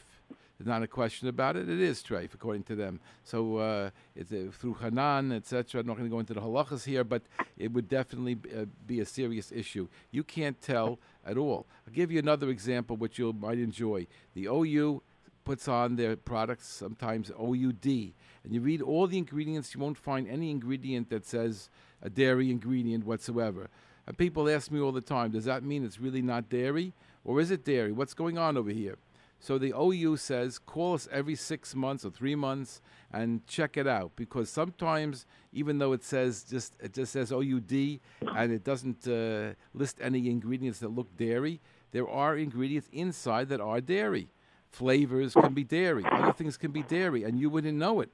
S1: There's not a question about it. It is treif, according to them. So uh, it's uh, through Hanan, etc. I'm not going to go into the halachas here, but it would definitely b- uh, be a serious issue. You can't tell at all. I'll give you another example, which you might enjoy. The OU puts on their products sometimes OUD, and you read all the ingredients. You won't find any ingredient that says a dairy ingredient whatsoever. And people ask me all the time, does that mean it's really not dairy, or is it dairy? What's going on over here? So the OU says, call us every six months or three months and check it out because sometimes, even though it says just it just says OUD and it doesn't uh, list any ingredients that look dairy, there are ingredients inside that are dairy. Flavors can be dairy, other things can be dairy, and you wouldn't know it.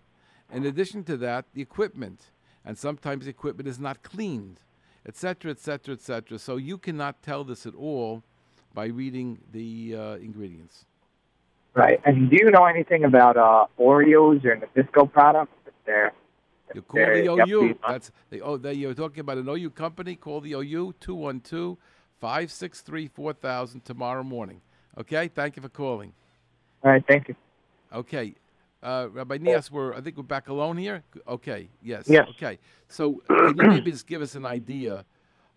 S1: In addition to that, the equipment, and sometimes the equipment is not cleaned, etc., etc., etc. So you cannot tell this at all by reading the uh, ingredients.
S6: Right. And do you know anything about uh, Oreos or Nabisco products? If they're, if
S1: You call the OU. That's the oh. They, you're talking about an OU company. Call the OU 212-563-4000 tomorrow morning. Okay. Thank you for calling.
S6: All right. Thank you.
S1: Okay. Uh, Rabbi Newhouse, we're I think we're back alone here. Okay. Yes.
S2: Yes.
S1: Okay. So can you maybe just give us an idea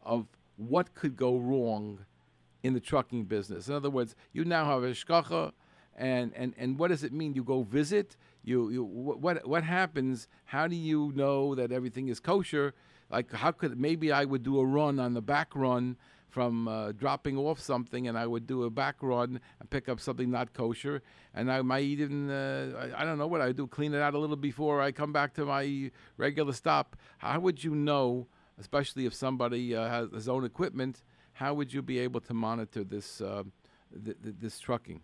S1: of what could go wrong in the trucking business? In other words, you now have a shkacha, and, and, and what does it mean? You go visit. You you what what happens? How do you know that everything is kosher? Like how could maybe I would do a run on the back run from uh, dropping off something, and I would do a back run and pick up something not kosher, and I might even uh, I, I don't know what I do, clean it out a little before I come back to my regular stop. How would you know, especially if somebody uh, has his own equipment? How would you be able to monitor this uh, th- th- this trucking?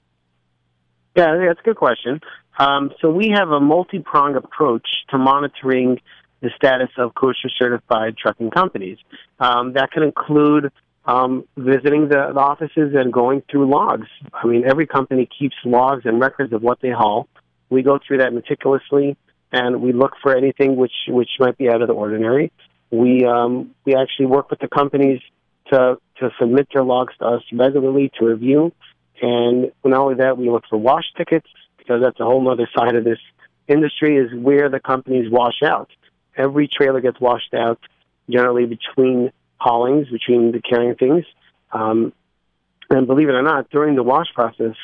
S2: Yeah, that's a good question. Um, so we have a multi-pronged approach to monitoring the status of kosher certified trucking companies. Um, that can include um, visiting the, the offices and going through logs. I mean, every company keeps logs and records of what they haul. We go through that meticulously, and we look for anything which which might be out of the ordinary. We um, we actually work with the companies to to submit their logs to us regularly to review, and not only that, we look for wash tickets because that's a whole other side of this industry is where the companies wash out. Every trailer gets washed out generally between haulings between the carrying things. Um, and believe it or not, during the wash process,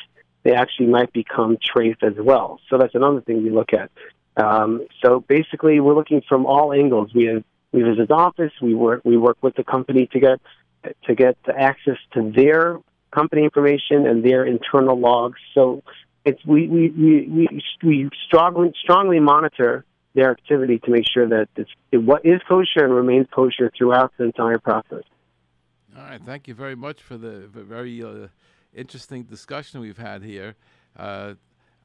S2: they actually might become traced as well. So that's another thing we look at. Um, so basically, we're looking from all angles. We have, we visit the office. We work we work with the company to get to get access to their company information and their internal logs. So it's we we we we, strongly strongly monitor their activity to make sure that what is kosher and remains kosher throughout the entire process.
S1: All right, thank you very much for the very uh, interesting discussion we've had here. Uh,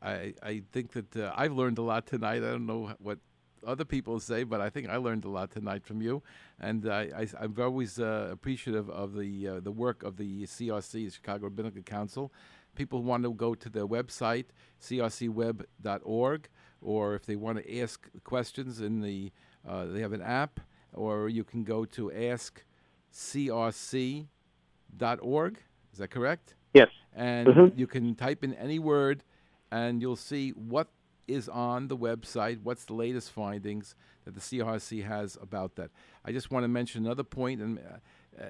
S1: I I think that uh, I've learned a lot tonight. I don't know what other people say, but I think I learned a lot tonight from you, and I, am always uh, appreciative of the uh, the work of the CRC, the Chicago Rabbinical Council. People want to go to their website, crcweb.org or if they want to ask questions in the, uh, they have an app, or you can go to askcrc.org. Is that correct?
S2: Yes.
S1: And mm-hmm. you can type in any word, and you'll see what is on the website, what's the latest findings that the CRC has about that. I just want to mention another point and, uh,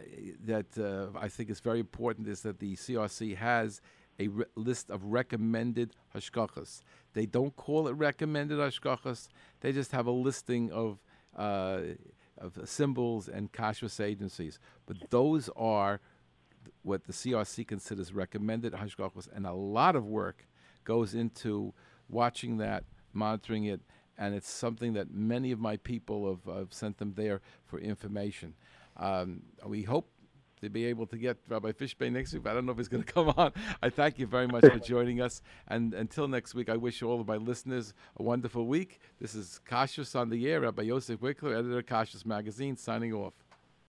S1: that uh, I think is very important is that the CRC has a re- list of recommended hashgachas. They don't call it recommended hashgachas. They just have a listing of uh, of symbols and kashrus agencies. But those are what the CRC considers recommended hashgachas, and a lot of work goes into watching that, monitoring it, and it's something that many of my people have, have sent them there for information. Um, we hope to be able to get Rabbi Fishbane next week. But I don't know if he's going to come on. I thank you very much for joining us. And until next week, I wish all of my listeners a wonderful week. This is Kashrus on the Air, Rabbi Yosef Wikler, editor of Kashrus Magazine, signing off.